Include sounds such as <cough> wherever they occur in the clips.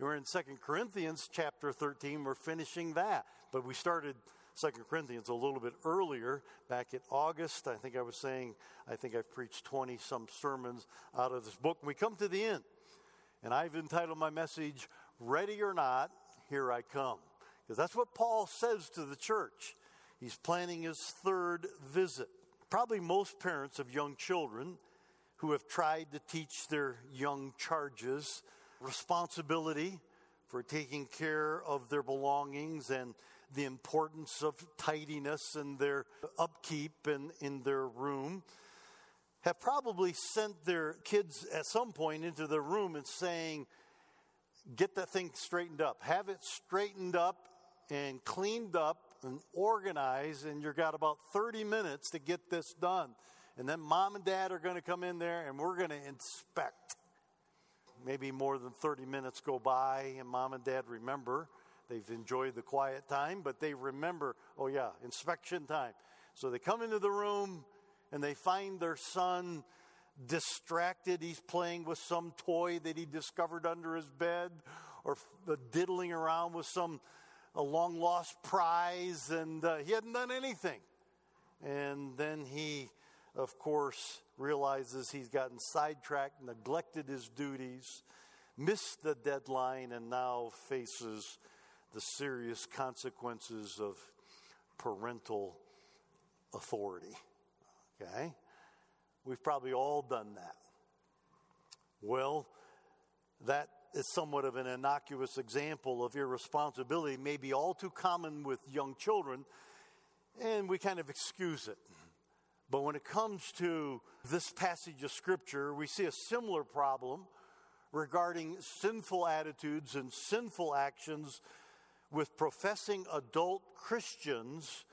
We're in Second Corinthians chapter 13. We're finishing that. But we started Second Corinthians a little bit earlier, back in August. I think I was saying, I think I've preached 20 some sermons out of this book. We come to the end. And I've entitled my message, Ready or Not, Here I Come. Because that's what Paul says to the church. He's planning his third visit. Probably most parents of young children who have tried to teach their young charges responsibility for taking care of their belongings and the importance of tidiness and their upkeep and in their room have probably sent their kids at some point into the room and saying, Get that thing straightened up. Have it straightened up and cleaned up and organized, and you've got about 30 minutes to get this done. And then mom and dad are going to come in there and we're going to inspect maybe more than 30 minutes go by, and mom and dad remember. They've enjoyed the quiet time, but they remember, oh, yeah, inspection time. So they come into the room and they find their son distracted. He's playing with some toy that he discovered under his bed or diddling around with some a long lost prize, and uh, he hadn't done anything. And then he of course, realizes he's gotten sidetracked, neglected his duties, missed the deadline, and now faces the serious consequences of parental authority. Okay? We've probably all done that. Well, that is somewhat of an innocuous example of irresponsibility, maybe all too common with young children, and we kind of excuse it. But when it comes to this passage of Scripture, we see a similar problem regarding sinful attitudes and sinful actions with professing adult Christians.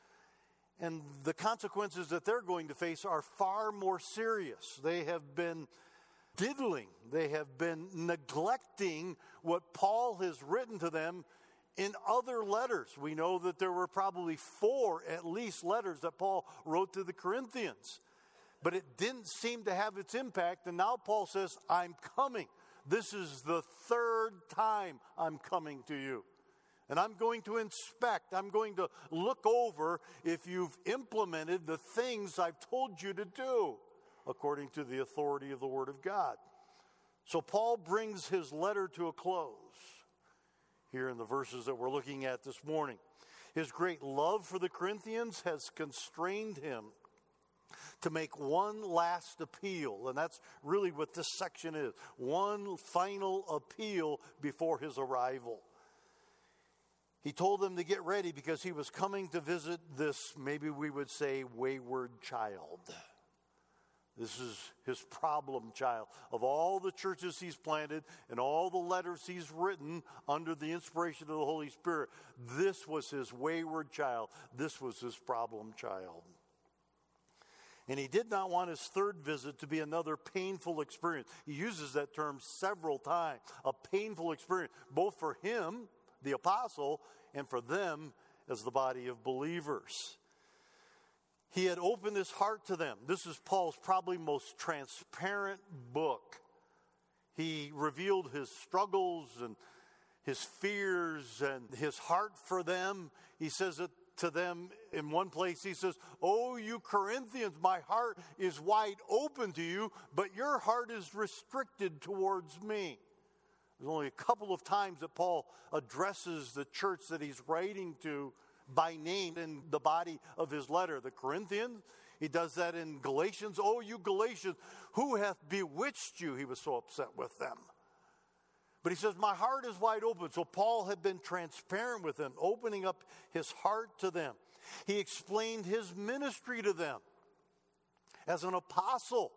And the consequences that they're going to face are far more serious. They have been diddling, they have been neglecting what Paul has written to them in other letters. We know that there were probably four, at least, letters that Paul wrote to the Corinthians. But it didn't seem to have its impact. And now Paul says, I'm coming. This is the third time I'm coming to you. And I'm going to inspect, I'm going to look over if you've implemented the things I've told you to do according to the authority of the Word of God. So Paul brings his letter to a close here in the verses that we're looking at this morning. His great love for the Corinthians has constrained him to make one last appeal, and that's really what this section is one final appeal before his arrival. He told them to get ready because he was coming to visit this, maybe we would say, wayward child. This is his problem child. Of all the churches he's planted and all the letters he's written under the inspiration of the Holy Spirit, this was his wayward child. This was his problem child. And he did not want his third visit to be another painful experience. He uses that term several times a painful experience, both for him, the apostle, and for them as the body of believers. He had opened his heart to them. This is Paul's probably most transparent book. He revealed his struggles and his fears and his heart for them. He says it to them in one place. He says, Oh, you Corinthians, my heart is wide open to you, but your heart is restricted towards me. There's only a couple of times that Paul addresses the church that he's writing to by name in the body of his letter. The Corinthians, he does that in Galatians. Oh, you Galatians, who hath bewitched you? He was so upset with them. But he says, My heart is wide open. So Paul had been transparent with them, opening up his heart to them. He explained his ministry to them as an apostle,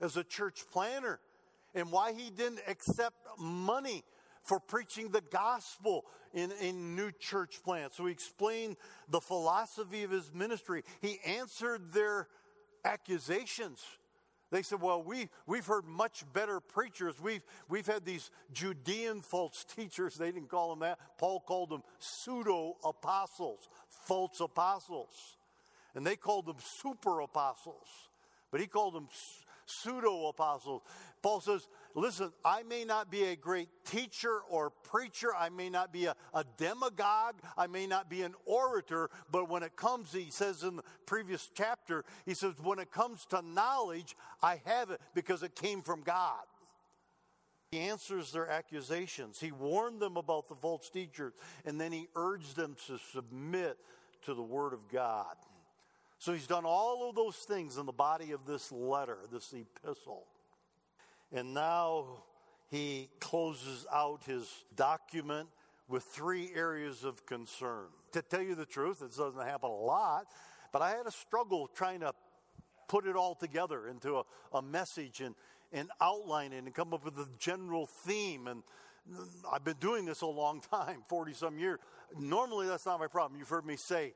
as a church planner, and why he didn't accept money for preaching the gospel in, in new church plants. So he explained the philosophy of his ministry. He answered their accusations. They said, Well, we, we've heard much better preachers. We've, we've had these Judean false teachers. <laughs> They didn't call them that. Paul called them pseudo apostles, false apostles. And they called them super apostles. But he called them pseudo apostles. Paul says, Listen, I may not be a great teacher or preacher, I may not be a, a demagogue, I may not be an orator, but when it comes, he says in the previous chapter, he says, When it comes to knowledge, I have it because it came from God. He answers their accusations. He warned them about the false teachers, and then he urged them to submit to the Word of God. So he's done all of those things in the body of this letter, this epistle. And now he closes out his document with three areas of concern. To tell you the truth, this doesn't happen a lot, but I had a struggle trying to put it all together into a, a message and, and outline it and come up with a general theme. And I've been doing this a long <laughs> time 40 some years. Normally, that's not my problem. You've heard me say,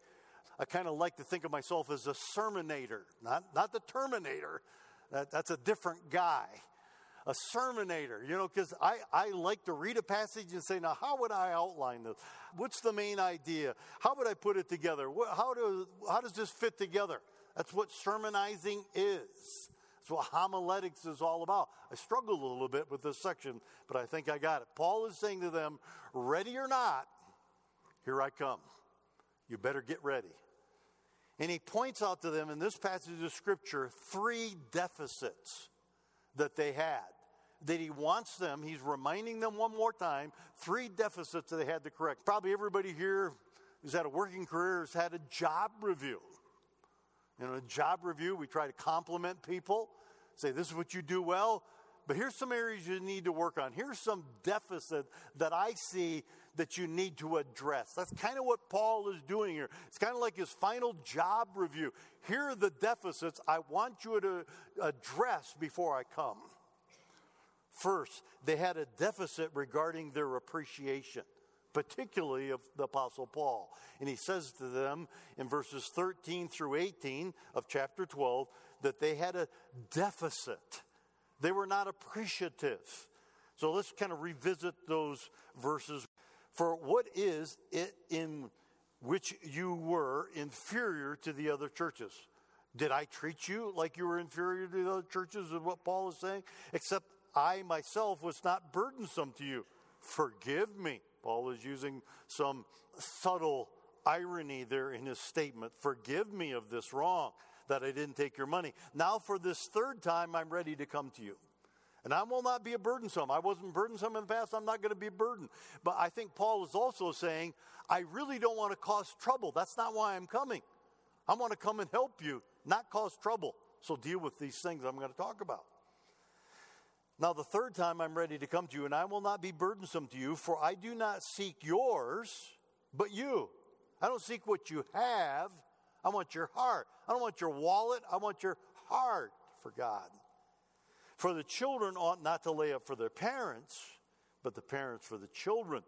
I kind of like to think of myself as a sermonator, not, not the Terminator. That, that's a different guy. A sermonator, you know, because I, I like to read a passage and say, now, how would I outline this? What's the main idea? How would I put it together? How, do, how does this fit together? That's what sermonizing is. That's what homiletics is all about. I struggled a little bit with this section, but I think I got it. Paul is saying to them, ready or not, here I come. You better get ready. And he points out to them in this passage of scripture three deficits that they had. That he wants them, he's reminding them one more time, three deficits that they had to correct. Probably everybody here who's had a working career has had a job review. You know, a job review, we try to compliment people, say, this is what you do well, but here's some areas you need to work on. Here's some deficit that I see that you need to address. That's kind of what Paul is doing here. It's kind of like his final job review. Here are the deficits I want you to address before I come. First, they had a deficit regarding their appreciation particularly of the Apostle Paul. And he says to them in verses 13 through 18 of chapter 12 that they had a deficit. They were not appreciative. So let's kind of revisit those verses. For what is it in which you were inferior to the other churches? Did I treat you like you were inferior to the other churches, is what Paul is saying? Except I myself was not burdensome to you. Forgive me. Paul is using some subtle irony there in his statement. Forgive me of this wrong that I didn't take your money. Now, for this third time, I'm ready to come to you. And I will not be a burdensome. I wasn't burdensome in the past. I'm not going to be a burden. But I think Paul is also saying, I really don't want to cause trouble. That's not why I'm coming. I want to come and help you, not cause trouble. So deal with these things I'm going to talk about. Now, the third time I'm ready to come to you, and I will not be burdensome to you, for I do not seek yours, but you. I don't seek what you have. I want your heart. I don't want your wallet. I want your heart for God. For the children ought not to lay up for their parents, but the parents for the children.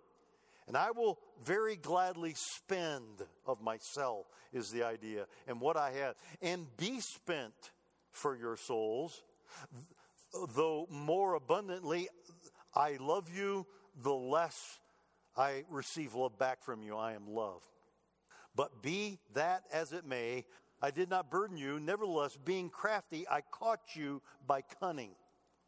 And I will very gladly spend of myself, is the idea, and what I have, and be spent for your souls though more abundantly I love you, the less I receive love back from you. I am love. But be that as it may, I did not burden you. Nevertheless, being crafty, I caught you by cunning.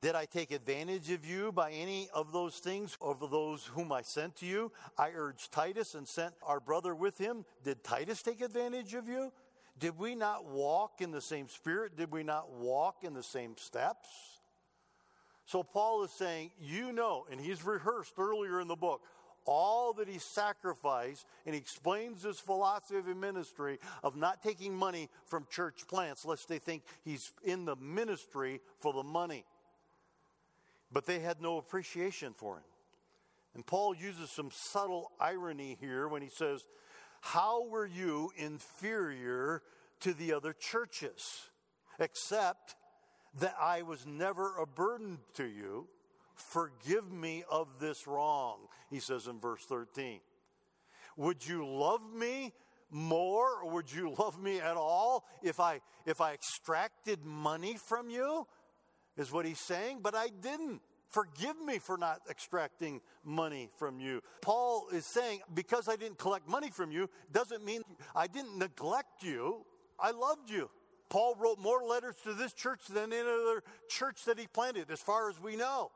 Did I take advantage of you by any of those things over those whom I sent to you? I urged Titus and sent our brother with him. Did Titus take advantage of you? Did we not walk in the same spirit? Did we not walk in the same steps? So Paul is saying, you know, and he's rehearsed earlier in the book, all that he sacrificed, and he explains his philosophy of ministry of not taking money from church plants, lest they think he's in the ministry for the money. But they had no appreciation for him. And Paul uses some subtle irony here when he says, How were you inferior to the other churches? Except that I was never a burden to you. Forgive me of this wrong, he says in verse 13. Would you love me more or would you love me at all if I if I extracted money from you? Is what he's saying, but I didn't. Forgive me for not extracting money from you. Paul is saying, because I didn't collect money from you, doesn't mean I didn't neglect you. I loved you. Paul wrote more letters to this church than any other church that he planted, as far as we know.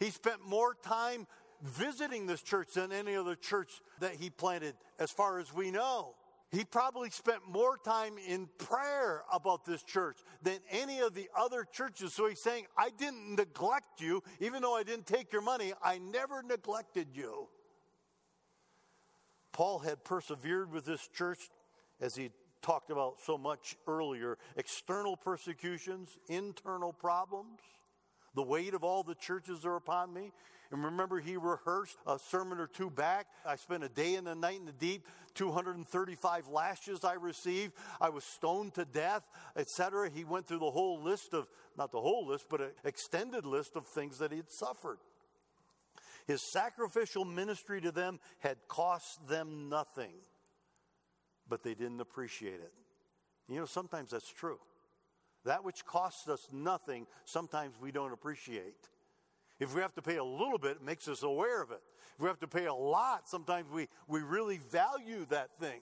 He spent more time visiting this church than any other church that he planted, as far as we know. He probably spent more time in prayer about this church than any of the other churches. So he's saying, I didn't neglect you, even though I didn't take your money, I never neglected you. Paul had persevered with this church as he talked about so much earlier external persecutions, internal problems. The weight of all the churches are upon me. And remember, he rehearsed a sermon or two back. I spent a day and a night in the deep, 235 lashes I received. I was stoned to death, etc. He went through the whole list of, not the whole list, but an extended list of things that he had suffered. His sacrificial ministry to them had cost them nothing, but they didn't appreciate it. You know, sometimes that's true. That which costs us nothing, sometimes we don't appreciate. If we have to pay a little bit, it makes us aware of it. If we have to pay a lot, sometimes we, we really value that thing.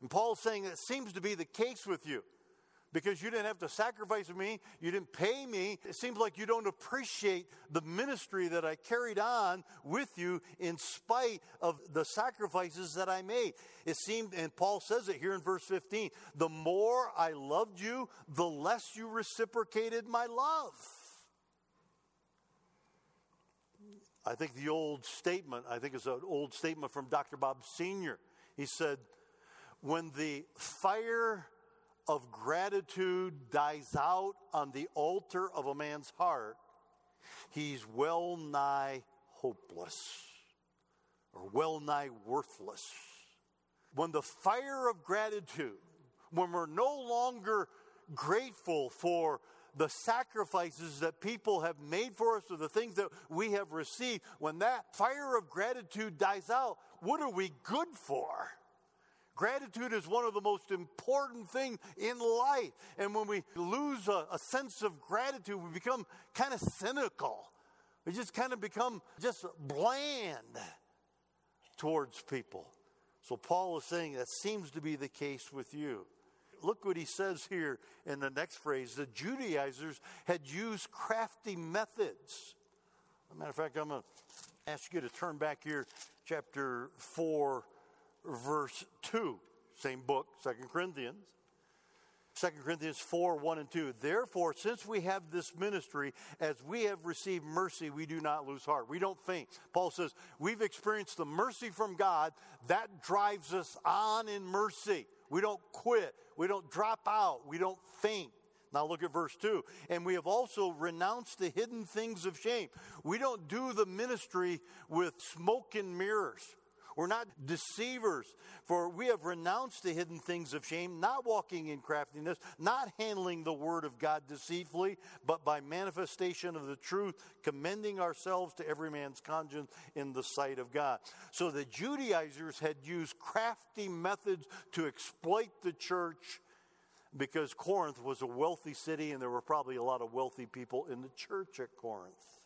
And Paul's saying that seems to be the case with you because you didn't have to sacrifice me, you didn't pay me. It seems like you don't appreciate the ministry that I carried on with you in spite of the sacrifices that I made. It seemed, and Paul says it here in verse 15 the more I loved you, the less you reciprocated my love. I think the old statement, I think it's an old statement from Dr. Bob Sr. He said, When the fire of gratitude dies out on the altar of a man's heart, he's well nigh hopeless or well nigh worthless. When the fire of gratitude, when we're no longer grateful for the sacrifices that people have made for us or the things that we have received, when that fire of gratitude dies out, what are we good for? Gratitude is one of the most important things in life. And when we lose a, a sense of gratitude, we become kind of cynical. We just kind of become just bland towards people. So Paul is saying that seems to be the case with you. Look what he says here in the next phrase. The Judaizers had used crafty methods. As a matter of fact, I'm going to ask you to turn back here, chapter 4 verse 2, same book, Second Corinthians. 2 Corinthians 4 1 and 2. Therefore, since we have this ministry, as we have received mercy, we do not lose heart. We don't faint. Paul says, We've experienced the mercy from God. That drives us on in mercy. We don't quit. We don't drop out. We don't faint. Now look at verse 2. And we have also renounced the hidden things of shame. We don't do the ministry with smoke and mirrors. We're not deceivers, for we have renounced the hidden things of shame, not walking in craftiness, not handling the word of God deceitfully, but by manifestation of the truth, commending ourselves to every man's conscience in the sight of God. So the Judaizers had used crafty methods to exploit the church because Corinth was a wealthy city and there were probably a lot of wealthy people in the church at Corinth.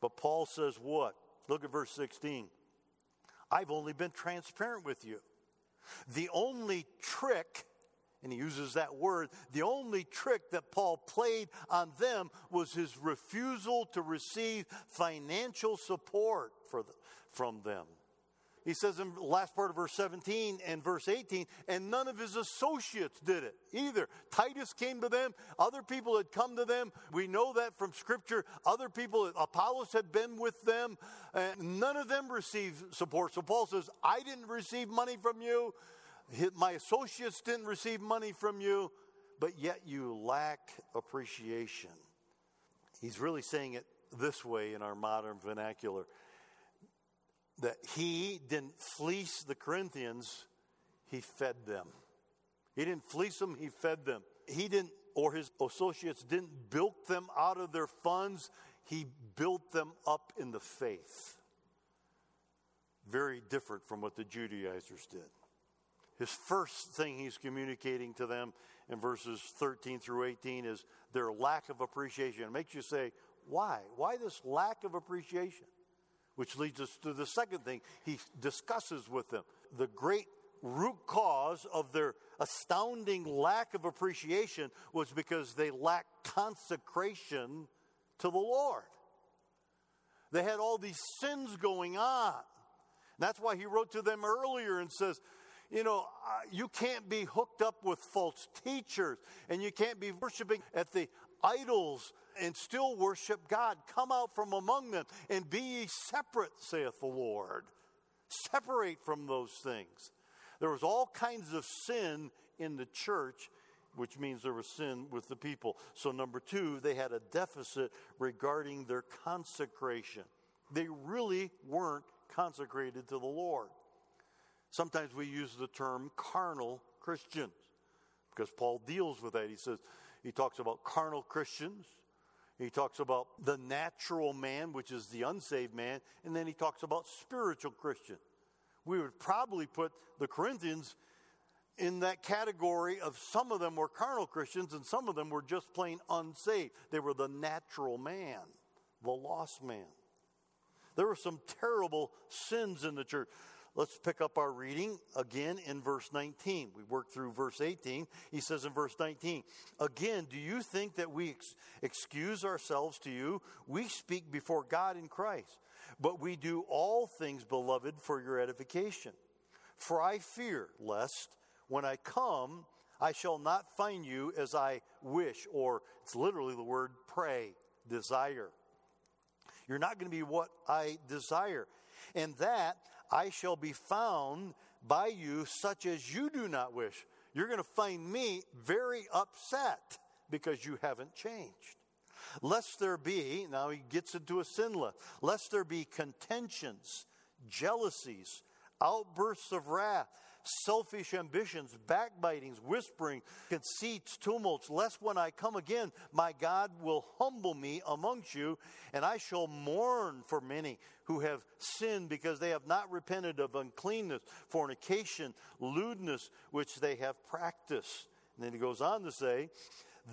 But Paul says what? Look at verse 16. I've only been transparent with you. The only trick, and he uses that word, the only trick that Paul played on them was his refusal to receive financial support the, from them. He says in the last part of verse 17 and verse 18, and none of his associates did it either. Titus came to them, other people had come to them. We know that from Scripture. Other people, Apollos had been with them, and none of them received support. So Paul says, I didn't receive money from you, my associates didn't receive money from you, but yet you lack appreciation. He's really saying it this way in our modern vernacular that he didn't fleece the Corinthians, he fed them. He didn't fleece them, he fed them. He didn't, or his associates didn't bilk them out of their funds, he built them up in the faith. Very different from what the Judaizers did. His first thing he's communicating to them in verses 13 through 18 is their lack of appreciation. It makes you say, why? Why this lack of appreciation? Which leads us to the second thing he discusses with them the great root cause of their astounding lack of appreciation was because they lacked consecration to the Lord. They had all these sins going on. That's why he wrote to them earlier and says, you know, uh, you can't be hooked up with false teachers and you can't be worshiping at the idols and still worship God. Come out from among them and be ye separate, saith the Lord. Separate from those things. There was all kinds of sin in the church, which means there was sin with the people. So, number two, they had a deficit regarding their consecration. They really weren't consecrated to the Lord. Sometimes we use the term carnal Christians because Paul deals with that. He says, he talks about carnal Christians. He talks about the natural man, which is the unsaved man, and then he talks about spiritual Christian. We would probably put the Corinthians in that category of some of them were carnal Christians and some of them were just plain unsaved. They were the natural man, the lost man. There were some terrible sins in the church. Let's pick up our reading again in verse 19. We worked through verse 18. He says in verse 19, Again, do you think that we ex- excuse ourselves to you? We speak before God in Christ, but we do all things, beloved, for your edification. For I fear lest when I come, I shall not find you as I wish, or it's literally the word pray, desire. You're not going to be what I desire. And that I shall be found by you such as you do not wish. You're going to find me very upset because you haven't changed. Lest there be, now he gets into a sin list, lest there be contentions, jealousies, outbursts of wrath selfish ambitions, backbitings, whispering, conceits, tumults, lest when I come again, my God will humble me amongst you, and I shall mourn for many who have sinned because they have not repented of uncleanness, fornication, lewdness, which they have practiced. And then he goes on to say,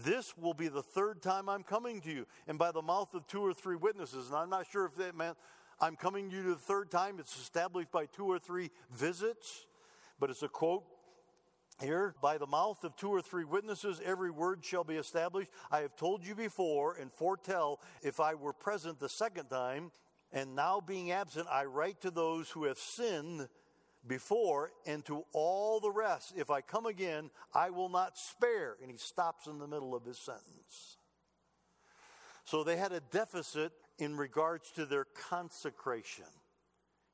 this will be the third time I'm coming to you, and by the mouth of two or three witnesses. And I'm not sure if that meant I'm coming to you the third time. It's established by two or three visits but it's a quote here by the mouth of two or three witnesses every word shall be established. I have told you before and foretell if i were present the second time and now being absent i write to those who have sinned before and to all the rest. If i come again i will not spare. And he stops in the middle of his sentence. So they had a deficit in regards to their consecration.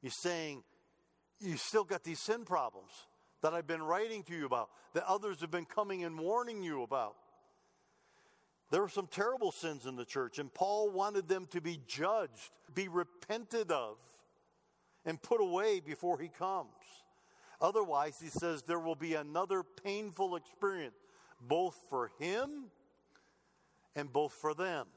He's saying you still got these sin problems that I've been writing to you about, that others have been coming and warning you about. There were some terrible sins in the church, and Paul wanted them to be judged, be repented of, and put away before he comes. Otherwise, he says there will be another painful experience, both for him and both for them.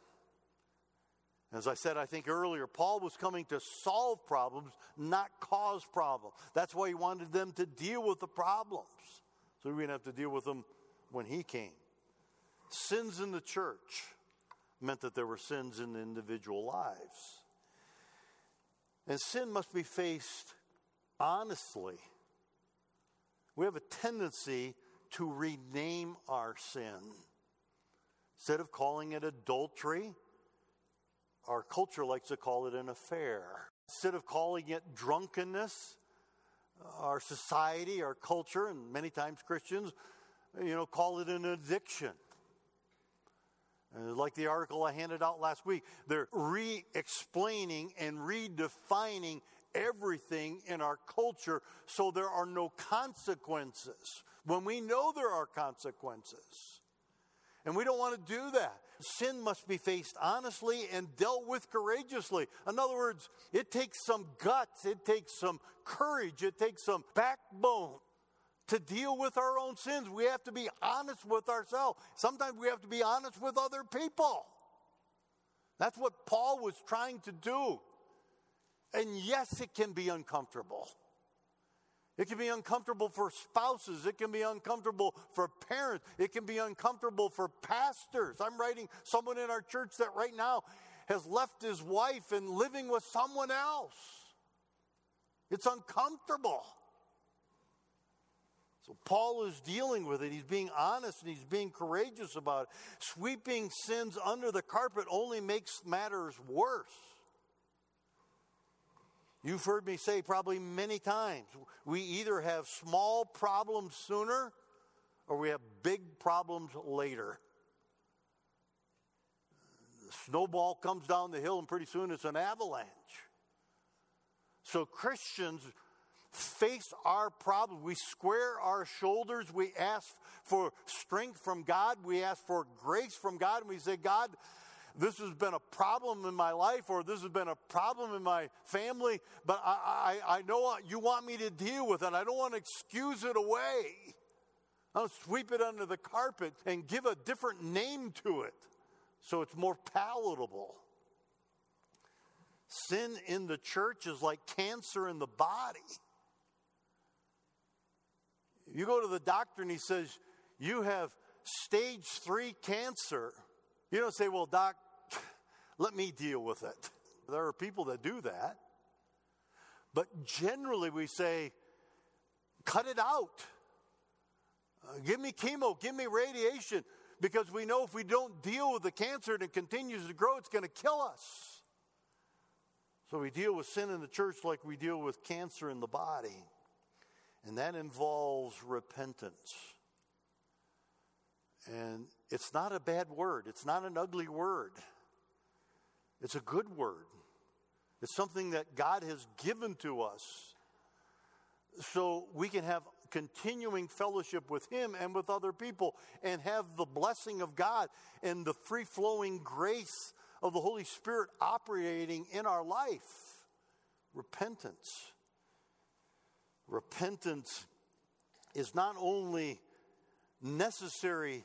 As I said, I think earlier, Paul was coming to solve problems, not cause problems. That's why he wanted them to deal with the problems. So we didn't have to deal with them when he came. Sins in the church meant that there were sins in individual lives. And sin must be faced honestly. We have a tendency to rename our sin. Instead of calling it adultery, our culture likes to call it an affair. Instead of calling it drunkenness, our society, our culture, and many times Christians, you know, call it an addiction. And like the article I handed out last week, they're re explaining and redefining everything in our culture so there are no consequences when we know there are consequences. And we don't want to do that sin must be faced honestly and dealt with courageously. In other words, it takes some guts, it takes some courage, it takes some backbone to deal with our own sins. We have to be honest with ourselves. Sometimes we have to be honest with other people. That's what Paul was trying to do. And yes, it can be uncomfortable. It can be uncomfortable for spouses. It can be uncomfortable for parents. It can be uncomfortable for pastors. I'm writing someone in our church that right now has left his wife and living with someone else. It's uncomfortable. So Paul is dealing with it. He's being honest and he's being courageous about it. Sweeping sins under the carpet only makes matters worse. You've heard me say probably many times we either have small problems sooner or we have big problems later. The snowball comes down the hill and pretty soon it's an avalanche. So Christians face our problem. We square our shoulders. We ask for strength from God. We ask for grace from God. And we say, God, this has been a problem in my life or this has been a problem in my family, but I, I, I know you want me to deal with it. I don't want to excuse it away. I'll sweep it under the carpet and give a different name to it so it's more palatable. Sin in the church is like cancer in the body. You go to the doctor and he says, You have stage three cancer. You don't say, Well, doc, <laughs> let me deal with it. There are people that do that. But generally, we say, Cut it out. Uh, give me chemo, give me radiation, because we know if we don't deal with the cancer and it continues to grow, it's going to kill us. So we deal with sin in the church like we deal with cancer in the body. And that involves repentance. And it's not a bad word, it's not an ugly word. It's a good word. It's something that God has given to us so we can have continuing fellowship with Him and with other people and have the blessing of God and the free flowing grace of the Holy Spirit operating in our life. Repentance. Repentance is not only necessary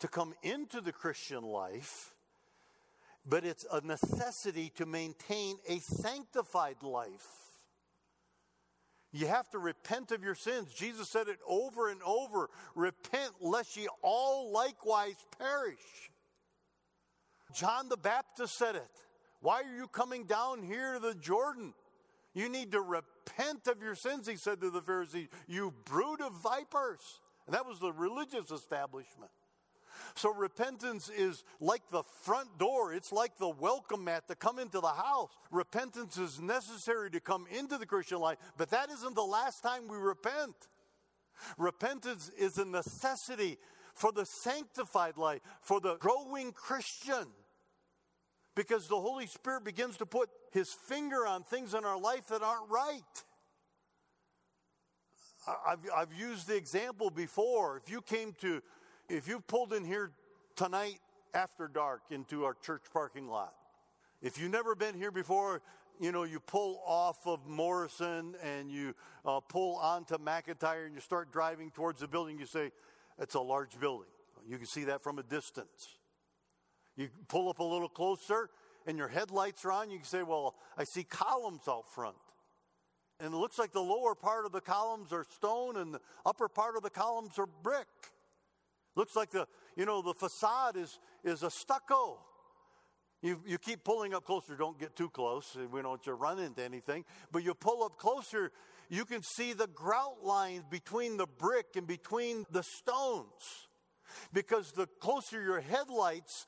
to come into the Christian life, but it's a necessity to maintain a sanctified life. You have to repent of your sins. Jesus said it over and over repent, lest ye all likewise perish. John the Baptist said it. Why are you coming down here to the Jordan? You need to repent of your sins, he said to the Pharisees, you brood of vipers. And that was the religious establishment. So repentance is like the front door, it's like the welcome mat to come into the house. Repentance is necessary to come into the Christian life, but that isn't the last time we repent. Repentance is a necessity for the sanctified life, for the growing Christian because the Holy Spirit begins to put his finger on things in our life that aren't right. I've, I've used the example before. If you came to, if you pulled in here tonight after dark into our church parking lot, if you've never been here before, you know, you pull off of Morrison and you uh, pull onto McIntyre and you start driving towards the building, you say, it's a large building. You can see that from a distance. You pull up a little closer and your headlights are on. You can say, Well, I see columns out front. And it looks like the lower part of the columns are stone and the upper part of the columns are brick. Looks like the, you know, the facade is, is a stucco. You, you keep pulling up closer. Don't get too close. We don't want you to run into anything. But you pull up closer, you can see the grout lines between the brick and between the stones. Because the closer your headlights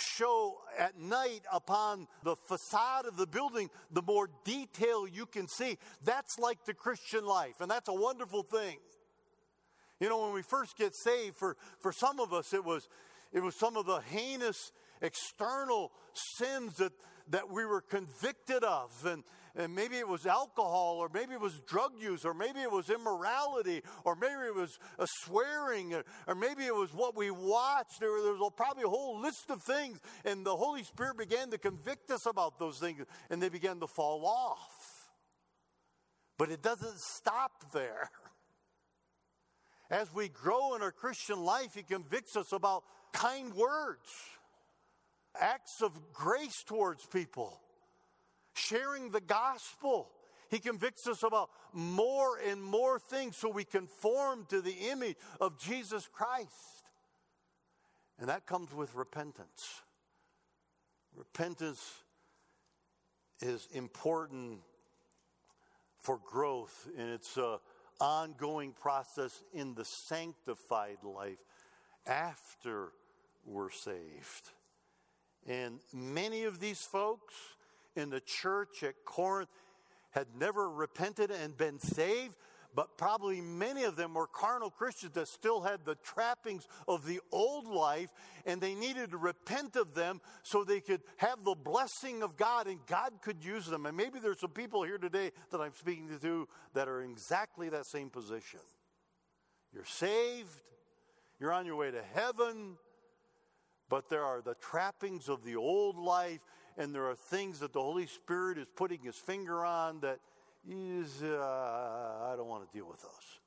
show at night upon the facade of the building, the more detail you can see. That's like the Christian life, and that's a wonderful thing. You know, when we first get saved, for, for some of us, it was, it was some of the heinous external sins that, that we were convicted of. And, and maybe it was alcohol, or maybe it was drug use, or maybe it was immorality, or maybe it was a swearing, or, or maybe it was what we watched. There, there was probably a whole list of things, and the Holy Spirit began to convict us about those things, and they began to fall off. But it doesn't stop there. As we grow in our Christian life, He convicts us about kind words, acts of grace towards people sharing the gospel. He convicts us about more and more things so we conform to the image of Jesus Christ. And that comes with repentance. Repentance is important for growth, and it's an ongoing process in the sanctified life after we're saved. And many of these folks in the church at Corinth had never repented and been saved, but probably many of them were carnal Christians that still had the trappings of the old life, and they needed to repent of them so they could have the blessing of God and God could use them. And maybe there's some people here today that I'm speaking to that are in exactly that same position. You're saved, you're on your way to heaven, but there are the trappings of the old life, and there are things that the Holy Spirit is putting his finger on that is, uh, I don't want to deal with those.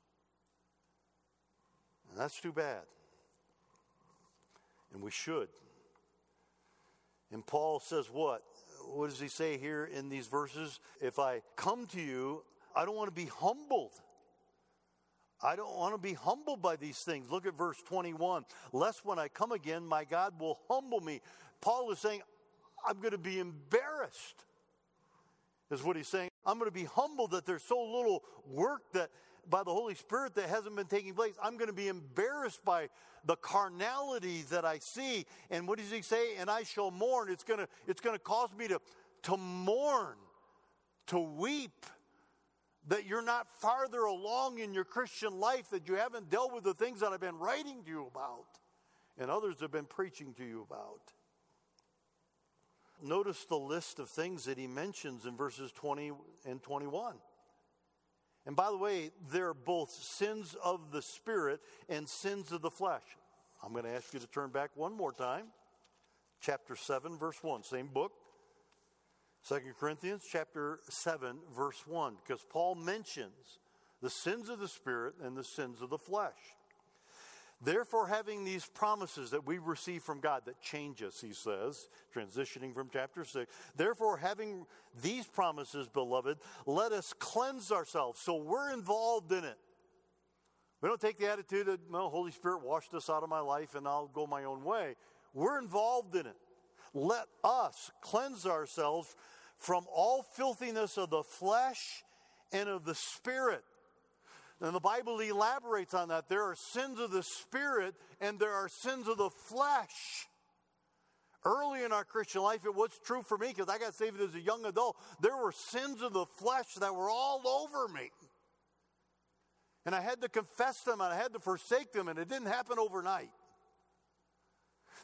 And that's too bad. And we should. And Paul says, what? What does he say here in these verses? If I come to you, I don't want to be humbled. I don't want to be humbled by these things. Look at verse 21. Lest when I come again, my God will humble me. Paul is saying, I'm going to be embarrassed, is what he's saying. I'm going to be humbled that there's so little work that by the Holy Spirit that hasn't been taking place. I'm going to be embarrassed by the carnality that I see. And what does he say? And I shall mourn. It's going to, it's going to cause me to, to mourn, to weep that you're not farther along in your Christian life, that you haven't dealt with the things that I've been writing to you about and others have been preaching to you about. Notice the list of things that he mentions in verses 20 and 21. And by the way, they're both sins of the spirit and sins of the flesh. I'm going to ask you to turn back one more time. Chapter 7, verse 1, same book. Second Corinthians chapter 7 verse 1 because Paul mentions the sins of the spirit and the sins of the flesh. Therefore, having these promises that we receive from God that change us, he says, transitioning from chapter 6. Therefore, having these promises, beloved, let us cleanse ourselves. So we're involved in it. We don't take the attitude that, well, Holy Spirit washed us out of my life and I'll go my own way. We're involved in it. Let us cleanse ourselves from all filthiness of the flesh and of the spirit. And the Bible elaborates on that. There are sins of the spirit and there are sins of the flesh. Early in our Christian life, it was true for me because I got saved as a young adult. There were sins of the flesh that were all over me. And I had to confess them and I had to forsake them, and it didn't happen overnight.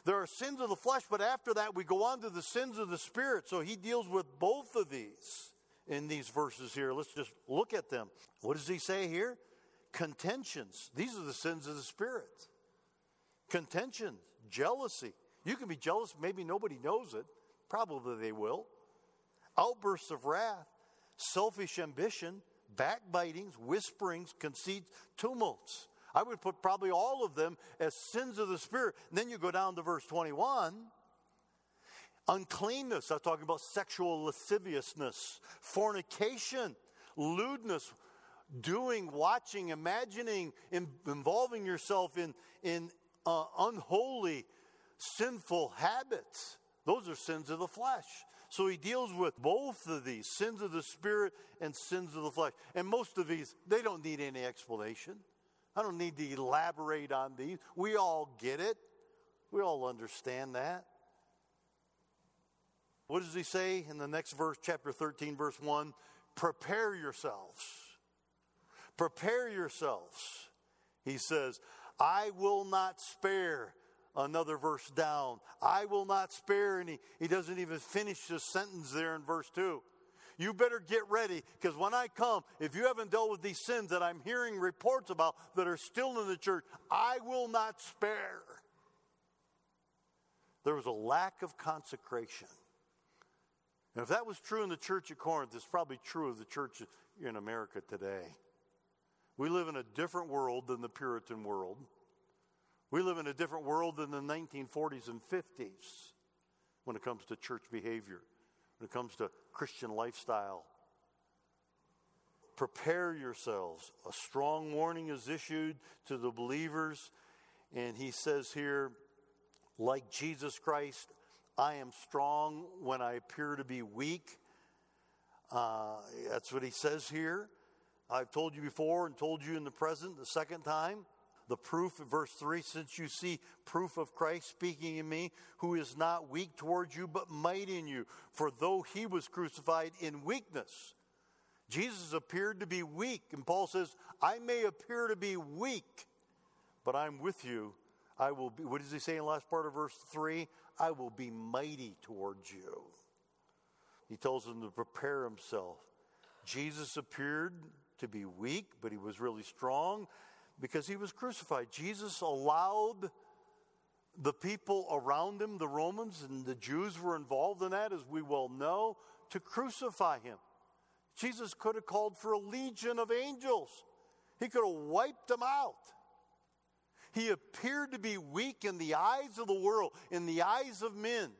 There are sins of the flesh, but after that, we go on to the sins of the spirit. So he deals with both of these in these verses here. Let's just look at them. What does he say here? Contentions. These are the sins of the spirit. Contention, jealousy. You can be jealous, maybe nobody knows it. Probably they will. Outbursts of wrath, selfish ambition, backbitings, whisperings, conceits, tumults. I would put probably all of them as sins of the Spirit. And then you go down to verse 21. Uncleanness, I'm talking about sexual lasciviousness, fornication, lewdness, doing, watching, imagining, in, involving yourself in, in uh, unholy, sinful habits. Those are sins of the flesh. So he deals with both of these sins of the spirit and sins of the flesh. And most of these, they don't need any explanation. I don't need to elaborate on these. We all get it. We all understand that. What does he say in the next verse, chapter 13, verse 1? Prepare yourselves. Prepare yourselves. He says, I will not spare. Another verse down. I will not spare. And he, he doesn't even finish the sentence there in verse 2. You better get ready because when I come, if you haven't dealt with these sins that I'm hearing reports about that are still in the church, I will not spare. There was a lack of consecration. And if that was true in the church at Corinth, it's probably true of the church in America today. We live in a different world than the Puritan world. We live in a different world than the 1940s and 50s when it comes to church behavior when it comes to Christian lifestyle. Prepare yourselves. A strong warning is issued to the believers. And he says here, like Jesus Christ, I am strong when I appear to be weak. Uh, that's what he says here. I've told you before and told you in the present the second time. The proof, verse 3 since you see proof of Christ speaking in me, who is not weak towards you, but mighty in you. For though he was crucified in weakness, Jesus appeared to be weak. And Paul says, I may appear to be weak, but I'm with you. I will be, what does he say in the last part of verse 3? I will be mighty towards you. He tells them to prepare himself. Jesus appeared to be weak, but he was really strong because he was crucified. Jesus allowed the people around him, the Romans and the Jews were involved in that, as we well know, to crucify him. Jesus could have called for a legion of angels, he could have wiped them out. He appeared to be weak in the eyes of the world, in the eyes of men.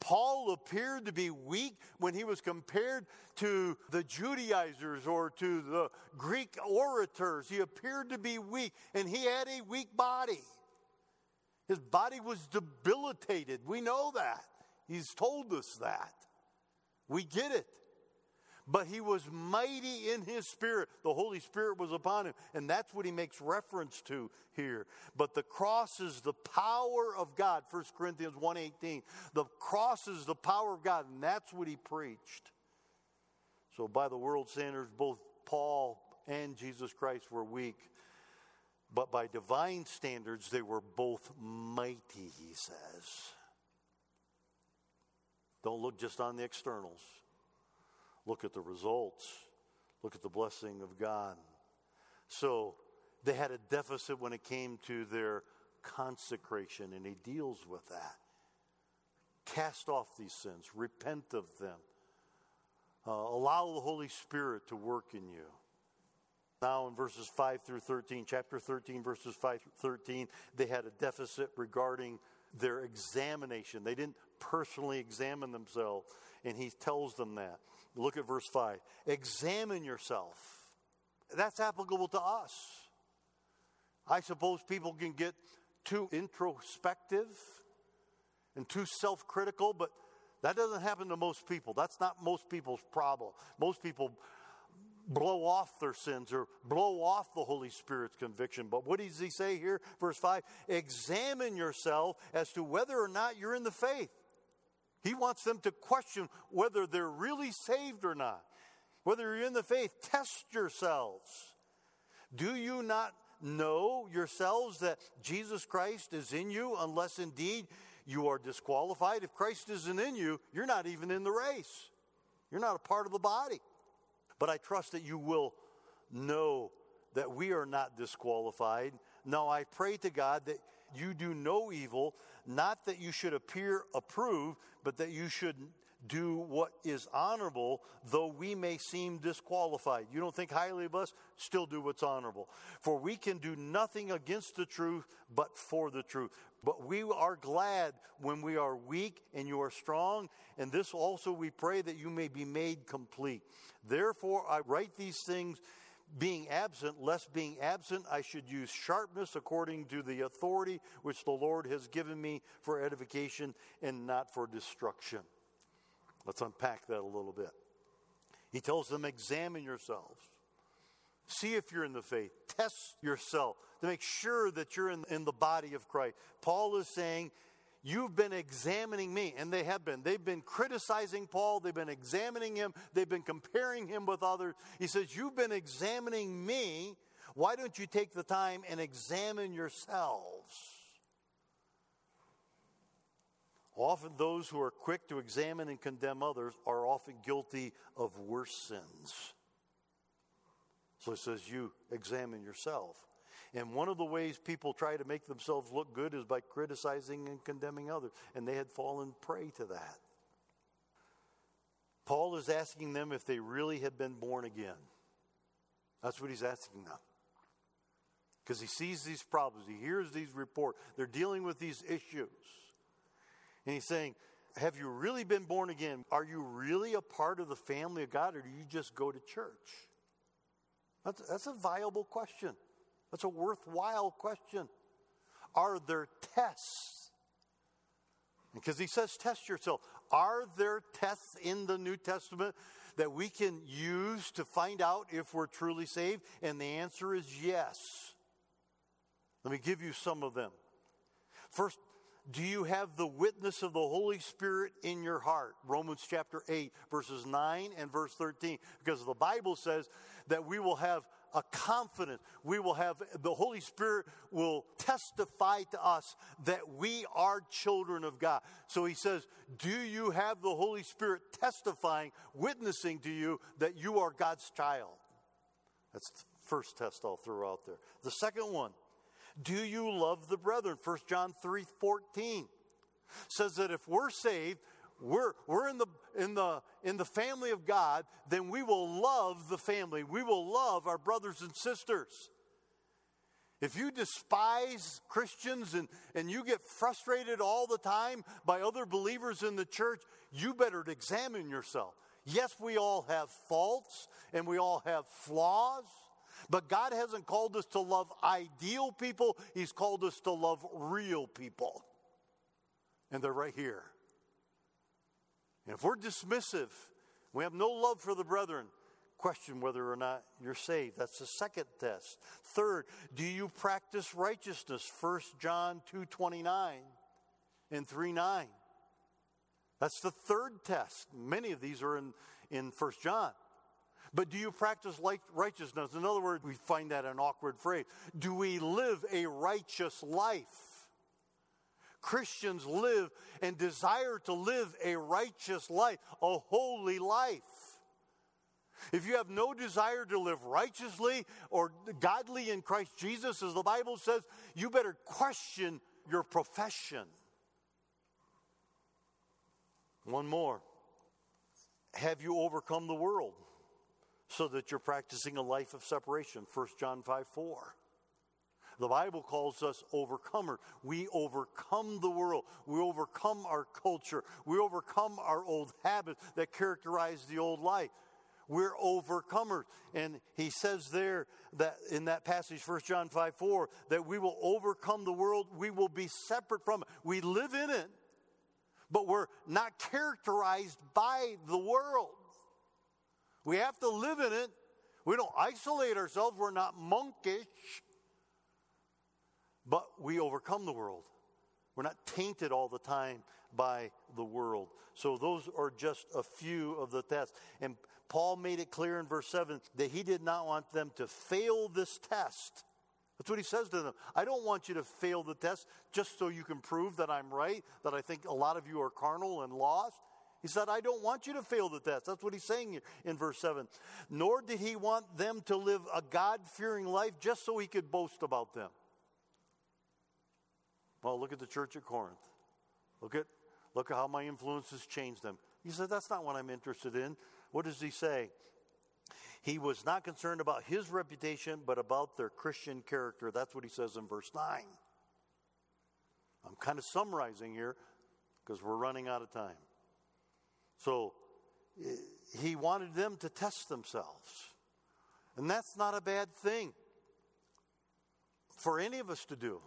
Paul appeared to be weak when he was compared to the Judaizers or to the Greek orators. He appeared to be weak, and he had a weak body. His body was debilitated. We know that. He's told us that. We get it but he was mighty in his spirit. The Holy Spirit was upon him. And that's what he makes reference to here. But the cross is the power of God, 1 Corinthians 1.18. The cross is the power of God, and that's what he preached. So by the world standards, both Paul and Jesus Christ were weak. But by divine standards, they were both mighty, he says. Don't look just on the externals. Look at the results. Look at the blessing of God. So they had a deficit when it came to their consecration, and he deals with that. Cast off these sins, repent of them, uh, allow the Holy Spirit to work in you. Now, in verses 5 through 13, chapter 13, verses 5 through 13, they had a deficit regarding their examination. They didn't personally examine themselves, and he tells them that. Look at verse 5. Examine yourself. That's applicable to us. I suppose people can get too introspective and too self critical, but that doesn't happen to most people. That's not most people's problem. Most people blow off their sins or blow off the Holy Spirit's conviction. But what does he say here? Verse 5 Examine yourself as to whether or not you're in the faith. He wants them to question whether they're really saved or not. Whether you're in the faith, test yourselves. Do you not know yourselves that Jesus Christ is in you unless indeed you are disqualified? If Christ isn't in you, you're not even in the race. You're not a part of the body. But I trust that you will know that we are not disqualified. Now I pray to God that you do no evil, not that you should appear approved, but that you should do what is honorable, though we may seem disqualified. You don't think highly of us? Still do what's honorable. For we can do nothing against the truth, but for the truth. But we are glad when we are weak and you are strong, and this also we pray that you may be made complete. Therefore, I write these things being absent, lest being absent, I should use sharpness according to the authority which the Lord has given me for edification and not for destruction. Let's unpack that a little bit. He tells them, Examine yourselves. See if you're in the faith. Test yourself to make sure that you're in, in the body of Christ. Paul is saying, You've been examining me, and they have been. They've been criticizing Paul, they've been examining him, they've been comparing him with others. He says, You've been examining me. Why don't you take the time and examine yourselves? Often, those who are quick to examine and condemn others are often guilty of worse sins. So it says, You examine yourself. And one of the ways people try to make themselves look good is by criticizing and condemning others. And they had fallen prey to that. Paul is asking them if they really had been born again. That's what he's asking them. Because he sees these problems, he hears these reports, they're dealing with these issues. And he's saying, Have you really been born again? Are you really a part of the family of God, or do you just go to church? That's, that's a viable question. That's a worthwhile question. Are there tests? Because he says, test yourself. Are there tests in the New Testament that we can use to find out if we're truly saved? And the answer is yes. Let me give you some of them. First, do you have the witness of the Holy Spirit in your heart? Romans chapter 8, verses 9 and verse 13. Because the Bible says that we will have a confidence. We will have, the Holy Spirit will testify to us that we are children of God. So he says, Do you have the Holy Spirit testifying, witnessing to you that you are God's child? That's the first test I'll throw out there. The second one, do you love the brethren? 1 John 3 14 says that if we're saved, we're, we're in, the, in, the, in the family of God, then we will love the family. We will love our brothers and sisters. If you despise Christians and, and you get frustrated all the time by other believers in the church, you better examine yourself. Yes, we all have faults and we all have flaws, but God hasn't called us to love ideal people, He's called us to love real people. And they're right here. And if we're dismissive, we have no love for the brethren, question whether or not you're saved. That's the second test. Third, do you practice righteousness? 1 John 2:29 and 3:9. That's the third test. Many of these are in, in 1 John. But do you practice righteousness? In other words, we find that an awkward phrase. Do we live a righteous life? Christians live and desire to live a righteous life, a holy life. If you have no desire to live righteously or godly in Christ Jesus, as the Bible says, you better question your profession. One more. Have you overcome the world so that you're practicing a life of separation? 1 John 5 4. The Bible calls us overcomers. We overcome the world. We overcome our culture. We overcome our old habits that characterize the old life. We're overcomers. And he says there that in that passage, 1 John 5 4, that we will overcome the world. We will be separate from it. We live in it, but we're not characterized by the world. We have to live in it. We don't isolate ourselves. We're not monkish but we overcome the world. We're not tainted all the time by the world. So those are just a few of the tests. And Paul made it clear in verse 7 that he did not want them to fail this test. That's what he says to them. I don't want you to fail the test just so you can prove that I'm right, that I think a lot of you are carnal and lost. He said, I don't want you to fail the test. That's what he's saying in verse 7. Nor did he want them to live a God fearing life just so he could boast about them. Well, look at the church at Corinth. Look at, look at how my influence has changed them. He said, That's not what I'm interested in. What does he say? He was not concerned about his reputation, but about their Christian character. That's what he says in verse 9. I'm kind of summarizing here because we're running out of time. So eh, he wanted them to test themselves. And that's not a bad thing for any of us to do.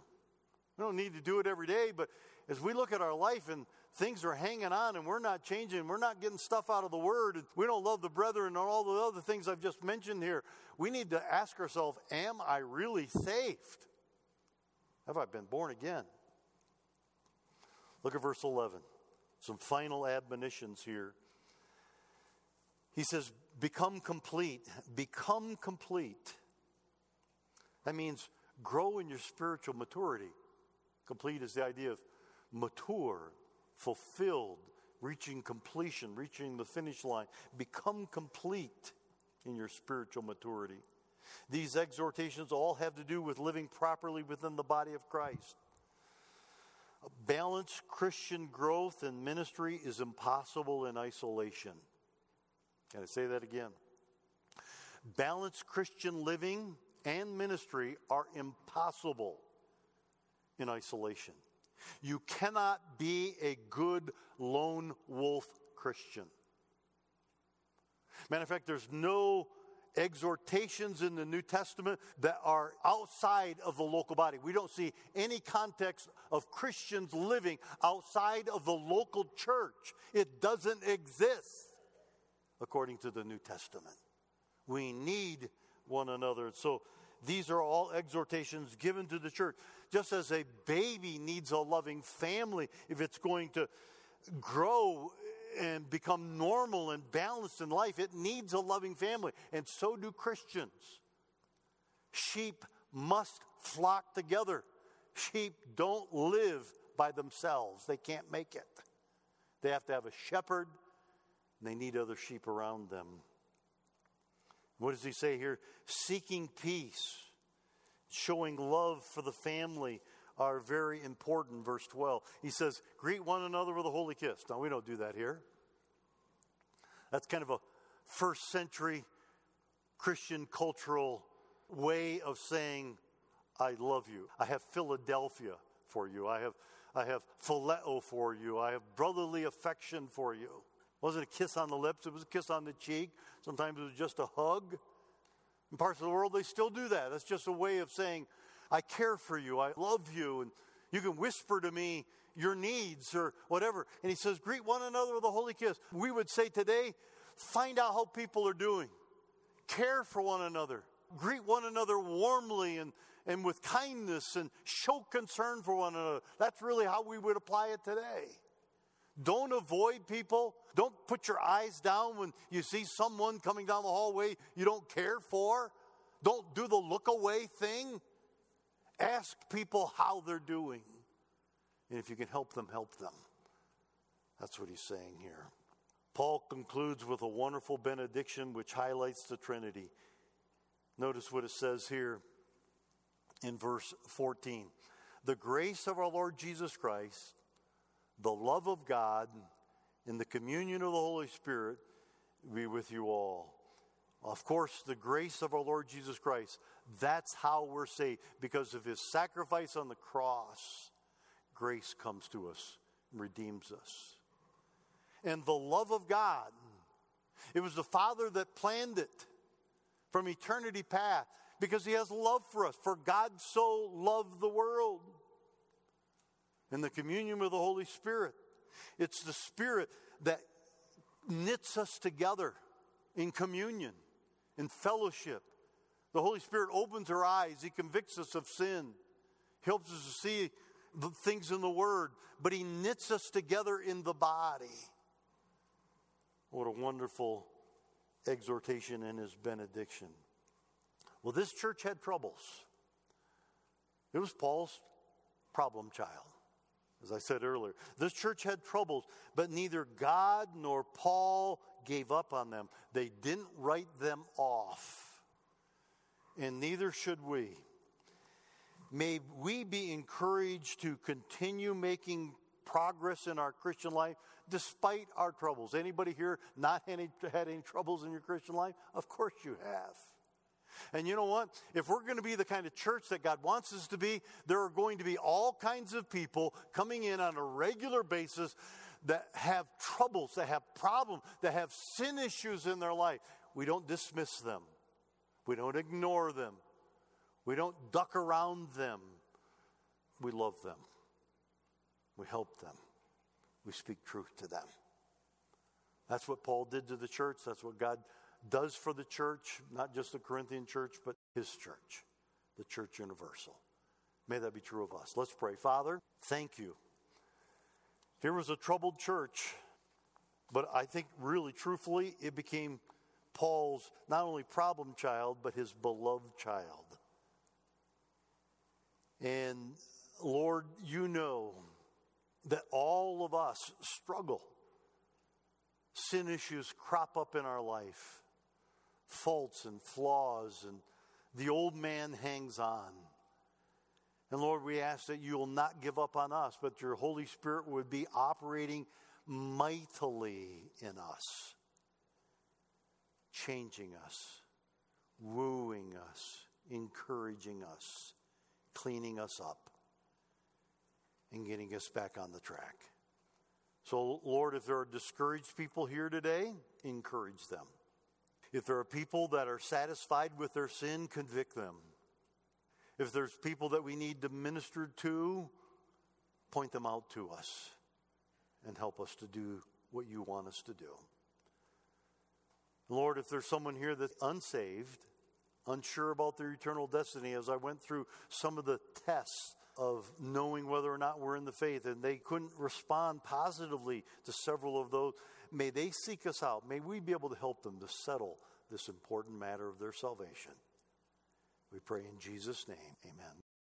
We don't need to do it every day, but as we look at our life and things are hanging on and we're not changing, we're not getting stuff out of the Word, and we don't love the brethren and all the other things I've just mentioned here, we need to ask ourselves, Am I really saved? Have I been born again? Look at verse 11. Some final admonitions here. He says, Become complete. Become complete. That means grow in your spiritual maturity. Complete is the idea of mature, fulfilled, reaching completion, reaching the finish line. Become complete in your spiritual maturity. These exhortations all have to do with living properly within the body of Christ. Balanced Christian growth and ministry is impossible in isolation. Can I say that again? Balanced Christian living and ministry are impossible in isolation. You cannot be a good lone wolf Christian. Matter of fact, there's no exhortations in the New Testament that are outside of the local body. We don't see any context of Christians living outside of the local church. It doesn't exist. according to the New Testament. We need one another. So these are all exhortations given to the church. Just as a baby needs a loving family if it's going to grow and become normal and balanced in life, it needs a loving family. And so do Christians. Sheep must flock together. Sheep don't live by themselves, they can't make it. They have to have a shepherd, and they need other sheep around them. What does he say here? Seeking peace, showing love for the family are very important. Verse 12. He says, Greet one another with a holy kiss. Now, we don't do that here. That's kind of a first century Christian cultural way of saying, I love you. I have Philadelphia for you. I have, I have phileo for you. I have brotherly affection for you. It wasn't a kiss on the lips, it was a kiss on the cheek. Sometimes it was just a hug. In parts of the world, they still do that. That's just a way of saying, I care for you, I love you, and you can whisper to me your needs or whatever. And he says, Greet one another with a holy kiss. We would say today, find out how people are doing, care for one another, greet one another warmly and, and with kindness, and show concern for one another. That's really how we would apply it today. Don't avoid people. Don't put your eyes down when you see someone coming down the hallway you don't care for. Don't do the look away thing. Ask people how they're doing. And if you can help them, help them. That's what he's saying here. Paul concludes with a wonderful benediction which highlights the Trinity. Notice what it says here in verse 14 The grace of our Lord Jesus Christ, the love of God, and the communion of the Holy Spirit be with you all. Of course, the grace of our Lord Jesus Christ, that's how we're saved. Because of his sacrifice on the cross, grace comes to us and redeems us. And the love of God, it was the Father that planned it from eternity past because he has love for us. For God so loved the world. And the communion with the Holy Spirit, it's the Spirit that knits us together in communion, in fellowship. The Holy Spirit opens our eyes, He convicts us of sin, helps us to see the things in the Word, but He knits us together in the body. What a wonderful exhortation in His benediction. Well, this church had troubles. It was Paul's problem child, as I said earlier. This church had troubles, but neither God nor Paul gave up on them. They didn't write them off, and neither should we. May we be encouraged to continue making progress in our Christian life despite our troubles. Anybody here not had any, had any troubles in your Christian life? Of course you have. And you know what? If we're going to be the kind of church that God wants us to be, there are going to be all kinds of people coming in on a regular basis that have troubles, that have problems, that have sin issues in their life. We don't dismiss them, we don't ignore them, we don't duck around them. We love them, we help them, we speak truth to them. That's what Paul did to the church. That's what God does for the church, not just the Corinthian church, but his church, the church universal. May that be true of us. Let's pray. Father, thank you. Here was a troubled church, but I think really truthfully, it became Paul's not only problem child, but his beloved child. And Lord, you know that all of us struggle. Sin issues crop up in our life faults and flaws, and the old man hangs on. And Lord, we ask that you will not give up on us, but your Holy Spirit would be operating mightily in us, changing us, wooing us, encouraging us, cleaning us up, and getting us back on the track. So, Lord, if there are discouraged people here today, encourage them. If there are people that are satisfied with their sin, convict them. If there's people that we need to minister to, point them out to us and help us to do what you want us to do. Lord, if there's someone here that's unsaved, unsure about their eternal destiny, as I went through some of the tests of knowing whether or not we're in the faith, and they couldn't respond positively to several of those, may they seek us out. May we be able to help them to settle this important matter of their salvation. We pray in Jesus' name. Amen.